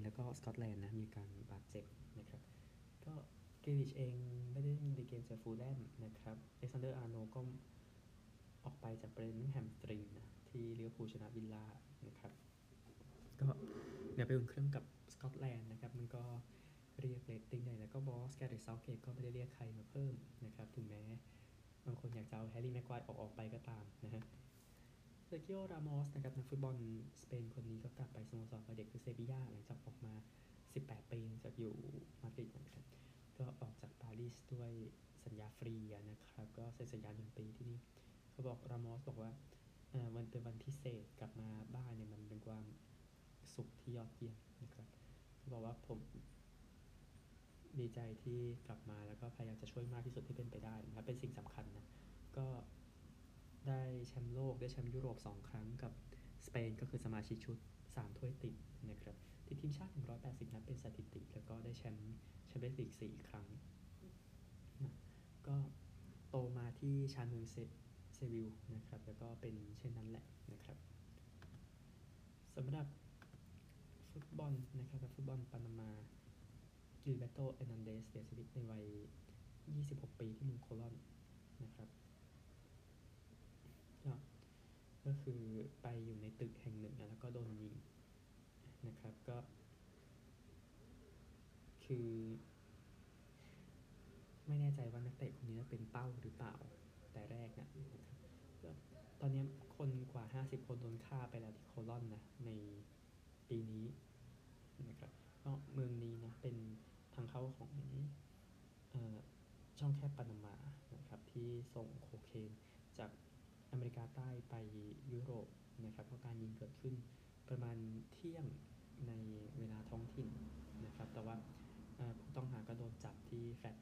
มกับยูเครนแล้วก็สกอตแลนด์นะมีการบาดเจ็บนะครับ ก็เกริชเองไม่ได้ในเกมเจอฟูลแลมนะครับเอซันเดอร์อาร์โนก็ออกไปจากประเด็นแฮมสตริงนะที่เลี้ยวภูชนะวิลล่านะครับก็เดี๋ยวไปอุ่นเครื่องกับสกอตแลนด์นะครับ มันก็เรียกเลตติ้งได้แล้วก็บอสแกเรตเซาเกตก็ไม่ได้เรียกใครมาเพิ่มนะครับ ถึงแม้บางคนอยากจะเอาแฮร์รี่แม็กควายออกออกไปก็ตามนะฮะ เซอร์กิโอ รามอส นะครับ นักฟุตบอลสเปนคนนี้ก็กลับไปสโมสรเด็กคือเซบียาหลังจากออกมา 18 ปีจากอยู่มาดริดนะครับ ก็ออกจากปารีสด้วยสัญญาฟรีนะครับ ก็เซ็นสัญญาหนึ่งปีที่นี่ เขาบอก รามอส บอกว่าวันเป็นวันพิเศษกลับมาบ้านเนี่ยมันเป็นความสุขที่ยอดเยี่ยมนะครับเขาบอกว่าผมดีใจที่กลับมาแล้วก็พยายามจะช่วยมากที่สุดที่เป็นไปได้นะครับเป็นสิ่งสำคัญนะก็ ได้แชมป์โลกได้แชมป์ยุโรป 2 ครั้งกับสเปนก็คือสมาชิกชุด 3 ถ้วยติดนะครับที่ทีมชาติ 180 นัดเป็นสถิติ แล้วก็ได้แชมป์แชมเปี้ยนส์ลีก4ครั้งนะก็โตมาที่ชานเมืองเซวิลนะครับ แล้วก็เป็นเช่นนั้นแหละนะครับสำหรับฟุตบอลนะครับฟุตบอลปานามากิลเบร์โตเอร์นานเดซเสียชีวิตในวัย 26 ปีที่เมืองโคลอนนะครับก็ ก็คือไปอยู่ในตึกแห่งหนึ่งแล้วก็โดนยิงนะครับก็ คือ ไม่แน่ใจว่านักเตะคนนี้เป็นเป้าหรือเปล่าแต่แรกนะนะครับก็ตอนนี้คนกว่า 50 คนโดนฆ่าไปแล้วที่โคลอนนะในปีนี้นะครับก็เมืองนี้นะเป็นทางเข้าของอช่องแคบปานามานะครับที่ส่งโคเคนจาก อเมริกาใต้ไปยุโรปนะครับเพราะการยิงเกิดขึ้นประมาณเที่ยงในเวลาท้องถิ่นนะครับ แต่ว่าผู้ต้องหาก็โดนจับที่แฟลต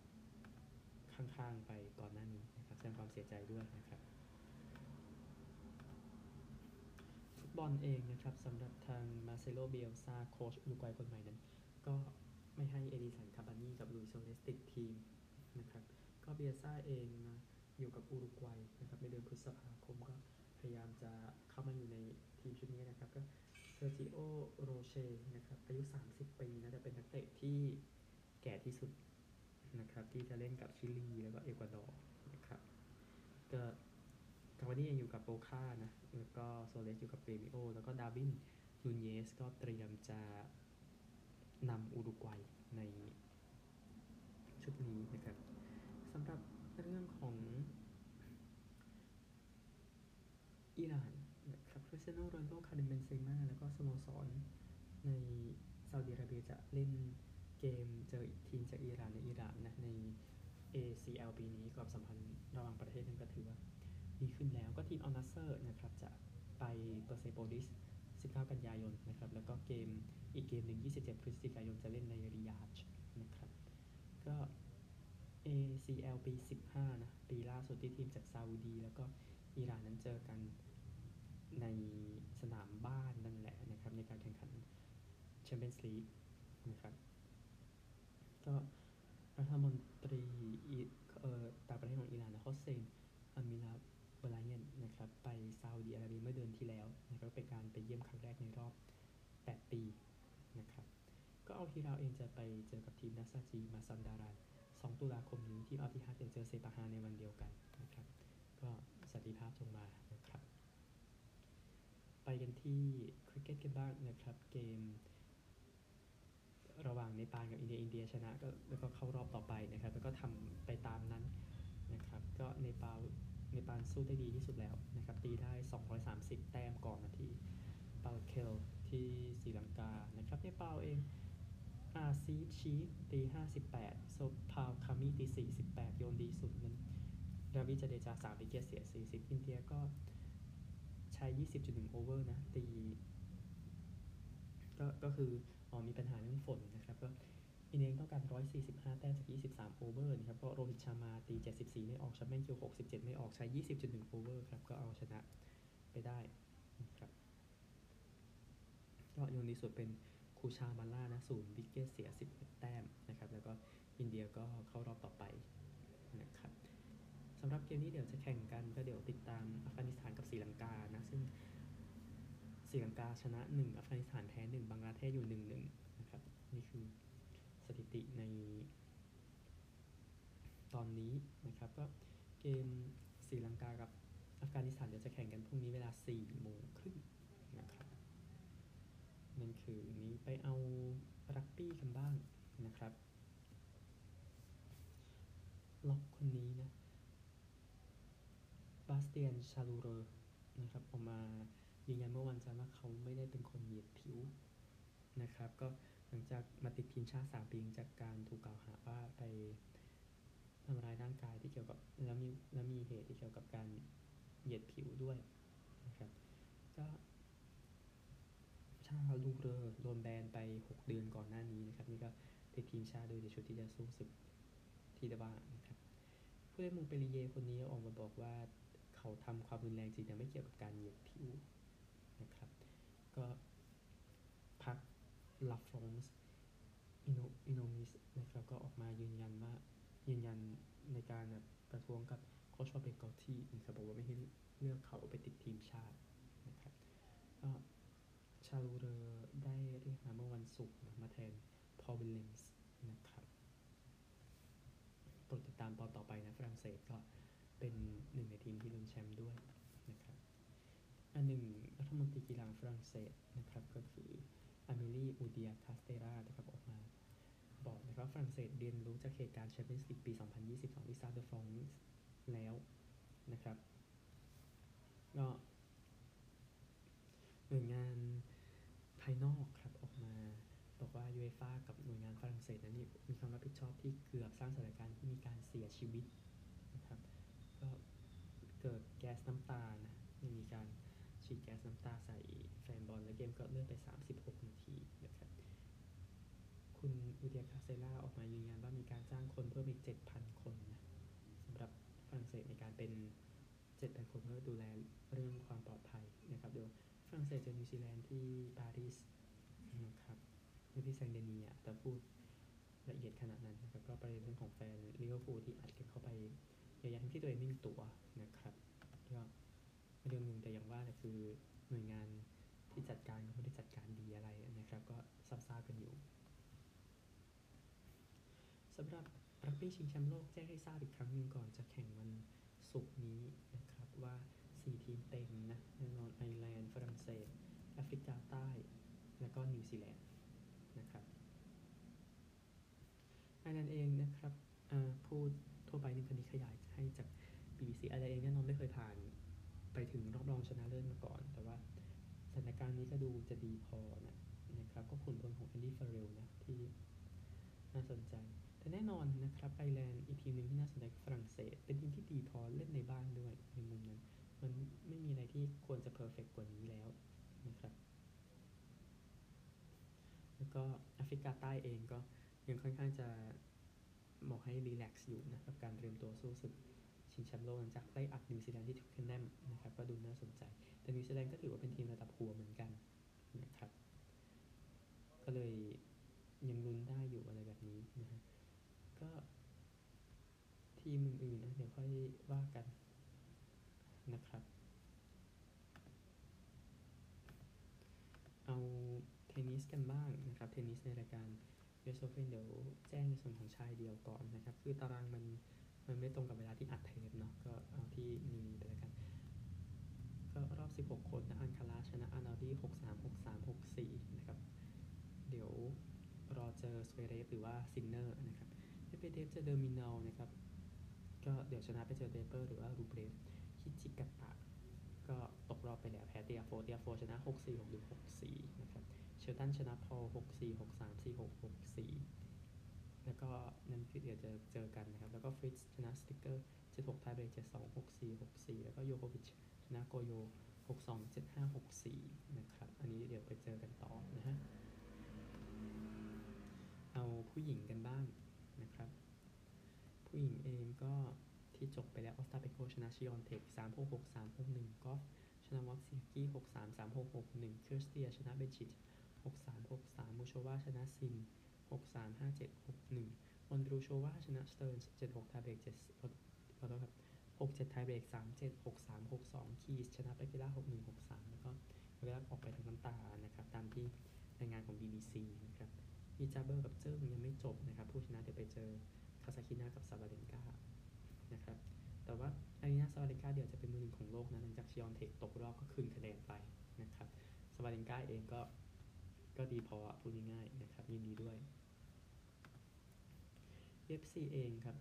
ข้างๆไปก่อนหน้านี้นะครับแสดงความเสียใจด้วยนะครับฟุตบอลเองนะครับสำหรับทางมาเซโลเบลซาโค้ชอุรุกวัยคนใหม่นั้น ก็ไม่ให้เอดินสันคาวานี่กับลุยซัวเรสติดทีมนะครับ ก็เบียลซ่าเอง อยู่กับอุรุกวัยนะครับในเดือนพฤษภาคมก็พยายามจะเข้ามาอยู่ในทีมชุดนี้นะครับ ก็เซร์คิโอโรเชต์นะครับอายุ 30 ปีนะจะเป็นนักเตะที่แก่ที่สุดนะครับ ที่จะเล่นกับชิลี แล้วก็เอกวาดอร์นะครับก็คาวานี่ยังอยู่กับโบคานะแล้วก็ซัวเรสอยู่กับเกรมิโอ แล้วก็ดาร์วิน นูนเยซก็เตรียมจะนำอุรุกวัยในชุดนี้นะครับสำหรับ เรื่องของอิหร่านนะครับคริสเตียโนโรนัลโด้คาร์เดนเบนเซม่าแล้วก็สโมสรในซาอุดิอาระเบียจะเล่นเกมเจอทีมจากอิหร่านในอิหร่านนะใน ACL ปีนี้ความสัมพันธ์ระหว่างประเทศนั้นก็ถือว่าดีขึ้นแล้วก็ทีมอัลนัสเซอร์นะครับจะไปเปอร์เซโปลิส 19 กันยายนนะครับแล้วก็เกมอีกเกมหนึ่ง27 พฤศจิกายนจะเล่นในริยาดนะครับก็ ACL ปี 15 นะ ปีล่าสุดที่ทีมจากซาอุดี แล้วก็อิหร่านนั้นเจอกันในสนามบ้านนั่นแหละนะครับ ในการแข่งขันแชมเปี้ยนส์ลีกนะครับ ก็รัฐมนตรีต่างประเทศของอิหร่านนะฮอสเซนอามิลาเบลาเยนนะครับ ไปซาอุดีอาระเบียเมื่อเดือนที่แล้วนะครับเป็นการไปเยี่ยมครั้งแรกในรอบ 8 ปีนะครับ ก็อัลฮิลาลเองจะไปเจอกับทีมนัสซาจีมาซันดาราน 2 ตุลาคมนี้ที่อัลอิตติฮัดจะเจอเซปาฮานในวันเดียวกันนะครับ ก็สันติภาพจงมานะครับ ไปกันที่คริกเก็ตกันบ้างนะครับ เกมระหว่างในปานกับอินเดียอินเดียชนะก็แล้วก็เข้ารอบต่อไปนะครับ แล้วก็ทำไปตามนั้นนะครับ ก็ในปาในปานสู้ได้ดีที่สุดแล้วนะครับ ตีได้ 230 แต้มก่อนนาทีปาเคลที่ศรีลังกานะครับในปาเองาซีชีตี58โซพาวคามิตี48โยนดีสุดนั้นดาวิจเดจา3วิกเกตเสีย40อินเดียก็ใช้20.1โอเวอร์นะตีก็ก็คืออ๋อมีปัญหาเรื่องฝนนะครับก็อินเดียต้องการ 145 แต้มจาก 23 โอเวอร์นะครับเพราะโรฮิตชามาตี 74 ไม่ออกชัมแมนคิว 67 ไม่ออกใช้ 20.1 โอเวอร์ครับ ก็เอาชนะไปได้นะครับก็โยนดีสุดเป็น คูชามาล่านะศูนย์วิกเกตเสีย 11 แต้มนะครับแล้วก็อินเดียก็เข้ารอบต่อไปนะครับสำหรับเกมนี้เดี๋ยวจะแข่งกันก็เดี๋ยวติดตามอัฟกานิสถานกับศรีลังกานะซึ่งศรีลังกาชนะ 1 อัฟกานิสถานแพ้ 1 บังกลาเทศอยู่ 1-1 นะครับ นี่คือสถิติในตอนนี้นะครับก็เกมศรีลังกากับอัฟกานิสถานเดี๋ยวจะแข่งกันพรุ่งนี้เวลา4โมงครึ่ง นั่นคือนี้ไปเอารักบี้กันบ้างนะครับ ล็อกคนนี้นะบาสเตียนชาลูเรนะครับออกมายืนยันเมื่อวันจันทร์ว่าเขาไม่ได้เป็นคนเหยียดผิวนะครับ ก็หลังจากมาติดทีมชาติ3ปีจากการถูกกล่าวหาว่าไปทำร้ายร่างกายที่เกี่ยวกับแล้วมีแล้วมีเหตุที่เกี่ยวกับการเหยียดผิวด้วยนะครับก็ ชาลูเรอโดนแบนไป 6 เดือนก่อนหน้านี้นะครับนี่ก็ติดทีมชาติโดยในชุดที่จะสู้ศึกที่ดาบานะครับผู้เล่นมุงเปรีเยคนนี้ออกมาบอกว่าเขาทำความรุนแรงจริงแต่ไม่เกี่ยวกับการเหยียดผิวนะครับ ก็พักลาฟรองส์อินโนอินโนมิสนะครับก็ออกมายืนยันว่ายืนยันในการประท้วงกับโค้ชว่าเป็นกอที่นะครับบอกว่าไม่ให้เลือกเขาไปติดทีมชาติ ชาลูเรอได้เรียกมาเมื่อวันศุกร์มาแทนพอลวิลเลนส์นะครับโปรดติดตามตอนต่อไปนะฝรั่งเศสก็เป็นหนึ่งในทีมที่ลุ้นแชมป์ด้วยนะครับอันหนึ่งรัฐมนตรีกีฬาฝรั่งเศสนะครับก็คืออเมลีอูเดียคาสเตรานะครับออกมาบอกนะครับฝรั่งเศสเรียนรู้จากเหตุการณ์แชมเปี้ยนส์ลีกปี 2022ที่สตาดเดอฟรองซ์แล้วนะครับก็หน่วยงานภายนอกครับออกมา บอกว่ายูเอฟ่ากับหน่วยงานฝรั่งเศสนั้นนี่มีความรับผิดชอบที่เกือบสร้างสถานการณ์ที่มีการเสียชีวิตนะครับก็เกิดแก๊สน้ำตานะมีการฉีดแก๊สน้ำตาใส่แฟนบอลและเกมก็เลื่อนไป 36 นาทีนะครับคุณอูเดียคาสเตร่าออกมายืนยันว่ามีการจ้างคนเพิ่มอีก 7,000 คนนะ เศสเจอนิวซีแลนด์ที่ปารีสนะครับไม่ที่แซงเดนีอะแต่พูดละเอียดขนาดนั้นนะครับ ก็ประเด็นเรื่องของแฟนลิเวอร์พูลที่อัดกันเข้าไปเยอะแยะทั้งที่ตัวเองไม่มีตั๋วนะครับก็เรื่องหนึ่งแต่อย่างว่าเนี่คือหน่วยงานที่จัดการก็ไม่ได้จัดการดีอะไรนะครับ ก็ซับซ้ากันอยู่สำหรับรักบี้ชิงแชมป์โลกแจ้งให้ทราบอีกครั้งหนึ่งก่อนจะแข่งวันศุกร์นี้นะครับว่า 4 ทีมเต็มนะแน่นอนไอร์แลนด์ฝรั่งเศสแอฟริกาใต้ แล้วก็นิวซีแลนด์นะครับไอร์แลนด์เองนะครับพูดทั่วไปนี่คนี้ขยายให้จาก BBC ไอร์แลนด์เองแน่นอนไม่เคยผ่านไปถึงรอบรองชนะเลิศมาก่อน แต่ว่าสถานการณ์นี้ก็ดูจะดีพอนะนะครับ ก็ขุนพลของแอนดี้ฟาเรลนะที่น่าสนใจ แต่แน่นอนนะครับไอร์แลนด์อีกทีมหนึ่งที่น่าสนใจฝรั่งเศส เป็นทีมที่ดีพอเล่นในบ้านด้วยในมุมนั้น มันไม่มีอะไรที่ควรจะ perfect กว่านี้แล้วนะครับ แล้วก็แอฟริกาใต้เองก็ยังค่อนข้างจะบอกให้ relax อยู่นะกับ การเตรียมตัวสู้ศึกชิงแชมป์โลกหลังจากไล่อัดนิวซีแลนด์ที่ทวิกเคนแฮมนะครับ ก็ดูน่าสนใจ แต่นิวซีแลนด์ก็ถือว่าเป็นทีมระดับหัวเหมือนกันนะครับ ก็เลยยังลุ้นได้อยู่อะไรแบบนี้นะฮะก็ทีมอื่นๆนะเดี๋ยวค่อยว่ากัน นะครับ เอาเทนนิสกันบ้างนะครับ เทนนิสในรายการ US Open เดี๋ยวแจ้งในส่วนของชายเดียวก่อนนะครับ คือตารางมันมันไม่ตรงกับเวลาที่อัดเทปเนาะก็เอาที่มีไปแล้วกันก็รอบ 16 คนนะอัลคาราซชนะอาร์นัลดี6-3 6-3 6-4 นะครับ เดี๋ยวรอเจอสเวเรฟหรือว่าซินเนอร์นะครับเมดเวเดฟเจอเดอมินอร์นะครับ ก็เดี๋ยวชนะไปเจอเดรเปอร์หรือว่ารูเบลฟ ฮิจิกาตะ ก็ตกรอบไปแล้วแพ้เตียโฟเตียโฟชนะ 6 4 6 1 6 4นะครับเชลตันชนะพอ6 4 6 3 4 6 6 4 แล้วก็นั่นคือเดี๋ยวจะเจอกันนะครับ แล้วก็ฟริตชนะสตริกเกอร์7 6ไทเบรก7 2 6 4 6 4แล้วก็โยโควิชชนะโกโจ6 2 7 5 6 4นะครับ อันนี้เดี๋ยวไปเจอกันต่อนะฮะเอาผู้หญิงกันบ้างนะครับ ผู้หญิงเองก็ ที่จบไปแล้วออสตาเปนโกชนะชิออนเทค3 6 6 3 6 1กอล์ฟชนะวอตเซียกี้6 3 3 6 6 1เคอร์สเตียชนะเบนชิช6 3 6 3มูโชวาชนะซิน6 3 5 7 6 1วันดรูโชวาชนะสเติร์น7 6ไทเบรก7ขอขอโทษครับ6 7ไทเบรก3 7 6 3 6 2คีสชนะเปกูล่า6 1 6 3แล้วก็แล้วก็ออกไปทั้งน้ำตานะครับ ตามที่รายงานของ BBC นะครับอองส์จาเบอร์กับเจิ้งยังไม่จบนะครับ ผู้ชนะเดี๋ยวไปเจอคาซาคินากับซาบาเลนกา นะครับ แต่ว่าอารีนาซาบาเลนกาเดี๋ยวจะเป็นมือหนึ่งของโลกนะหลังจากชิออนเทคตกรอบก็คืนคะแนนไปนะครับซาบาเลนกาเองก็ก็ดีพอพูดง่ายๆนะครับยินดีด้วย UFC เองครับ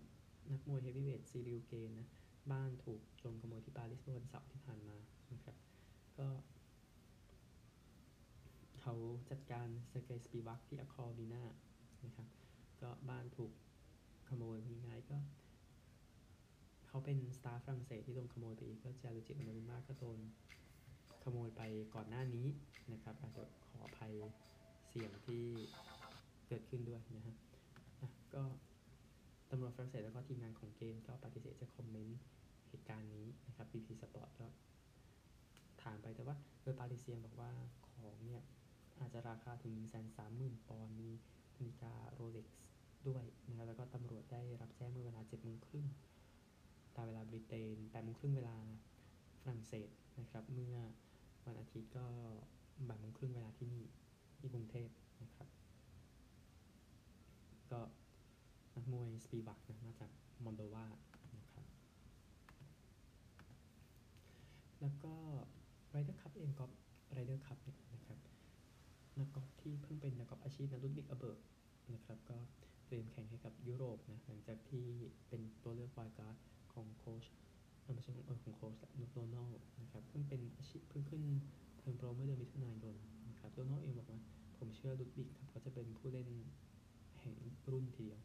นักมวยเฮฟวีเวทซีริลกานนะบ้านถูกโจรขโมยที่ปารีสเมื่อวันเสาร์ที่ผ่านมานะครับก็เขาจัดการเซอร์เกย์สปีวักที่อกอร์อารีนานะครับก็บ้านถูกขโมยง่ายๆก็ เป็นสตาร์ฝรั่งเศสที่โดนขโมยไปอีกก็จานลุยจิดอนนารุมมาก็โดนขโมยไปก่อนหน้านี้นะครับอาจจะขออภัยเสียงที่เกิดขึ้นด้วยนะฮะก็ตำรวจฝรั่งเศสแล้วก็ทีมงานของเกมก็ปฏิเสธจะคอมเมนต์เหตุการณ์นี้นะครับ BP Sport ก็ถามไปแต่ว่าโดยปาริเซียนบอกว่าของเนี่ย อาจจะราคาถึง 1 3 0 0 0 0 ปอนด์มีนาฬิกาโรเล็กซ์ด้วยนะครับแล้วก็ตำรวจได้รับแจ้งเมื่อเวลา7โมงครึ่ง ตามเวลาบริเตน8โมงครึ่งเวลาฝรั่งเศสนะครับ เมื่อวันอาทิตย์ก็บ่ายโมงครึ่งเวลาที่นี่ที่กรุงเทพนะครับ ก็นักมวยสปีบักนะมาจากมอลโดวานะครับ แล้วก็ไรเดอร์คัพเองก็ไรเดอร์คัพเนี่ยนะครับนักกอล์ฟที่เพิ่งเป็นนักกอล์ฟอาชีพนะลุดวิกโอเบิร์กนะครับ ก็เตรียมแข่งให้กับยุโรปนะหลังจากที่เป็นตัวเลือก wild card ของโค้ชไม่ใช่ของเออของโค้ชลุคโดนัลนะครับเพิ่งเป็นอาชีพเพิ่งขึ้น turn pro เมื่อเดือนมิถุนายนนะครับโดนัลเองบอกว่า ผมเชื่อลุดวิกครับเขาจะเป็นผู้เล่นแห่งรุ่นทีเดียว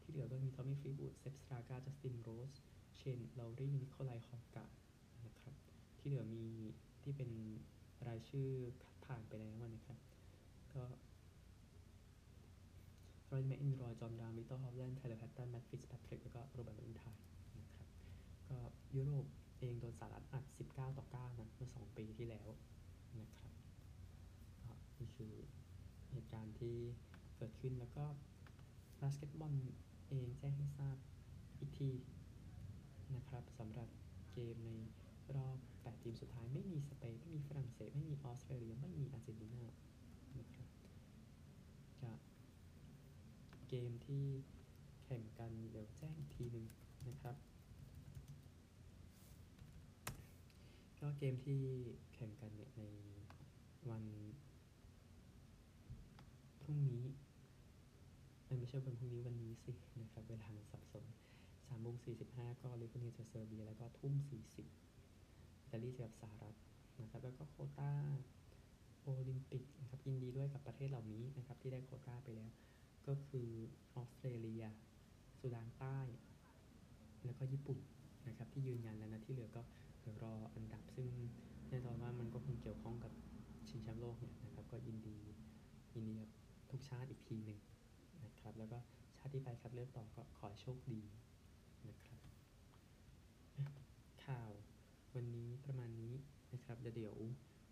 ที่เหลือก็มีทอมมี่ฟลีตวูดเซปป์สตรากาจัสตินโรส เชนลาวรีนิโคลายฮอยการ์ดนะครับที่เหลือมีที่เป็นรายชื่อผ่านไปแล้วนะครับก็รอรี่แมคอิลรอยจอนราห์มวิกเตอร์ฮอฟแลนด์ไทเรลล์แฮตตันแมตต์ฟิตซ์แพทริกแล้วก็โรเบิร์ตแมคอินไทร์นะครับก็ ยุโรปเองโดนสหรัฐอัด 19 ต่อ 9 นะเมื่อ 2 ปีที่แล้วนะครับก็นี่คือเหตุการณ์ที่เกิดขึ้นแล้วก็บาสเกตบอลเองแจ้งให้ทราบอีกทีนะครับสำหรับเกมในรอบ 8 ทีมสุดท้ายไม่มีสเปนไม่มีฝรั่งเศสไม่มีออสเตรเลียไม่มีอาร์เจนตินานะครับจะเกมที่แข่งกันเดี๋ยวแจ้งทีหนึ่งนะครับ ก็เกมที่แข่งกันเนี่ยในวัน พรุ่งนี้ไม่ใช่วันพรุ่งนี้วันนี้สินะครับ เวลามันสับสนสามโมงสี่สิบห้าก็ลิทัวเนียเจอเซอร์เบีย แล้วก็ทุ่มสี่สิบอิตาลีเจอกับสหรัฐนะครับ แล้วก็โคต้าโอลิมปิกนะครับยินดีด้วยกับประเทศเหล่านี้นะครับ ที่ได้โคต้าไปแล้ว ก็คือออสเตรเลียสุดานใต้ แล้วก็ญี่ปุ่นนะครับ ที่ยืนยันแล้วนะที่เหลือก็ ดี๋ยวรออันดับซึ่งแน่นอนว่ามันก็คงเกี่ยวข้องกับชิงแชมป์โลกเนี่ยนะครับ ก็ยินดียินดีกับทุกชาติอีกทีหนึ่งนะครับ แล้วก็ชาติที่ไปคัดเลือกต่อก็ขอโชคดีนะครับข่าววันนี้ประมาณนี้นะครับเดี๋ยว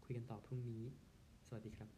คุยกันต่อพรุ่งนี้ สวัสดีครับ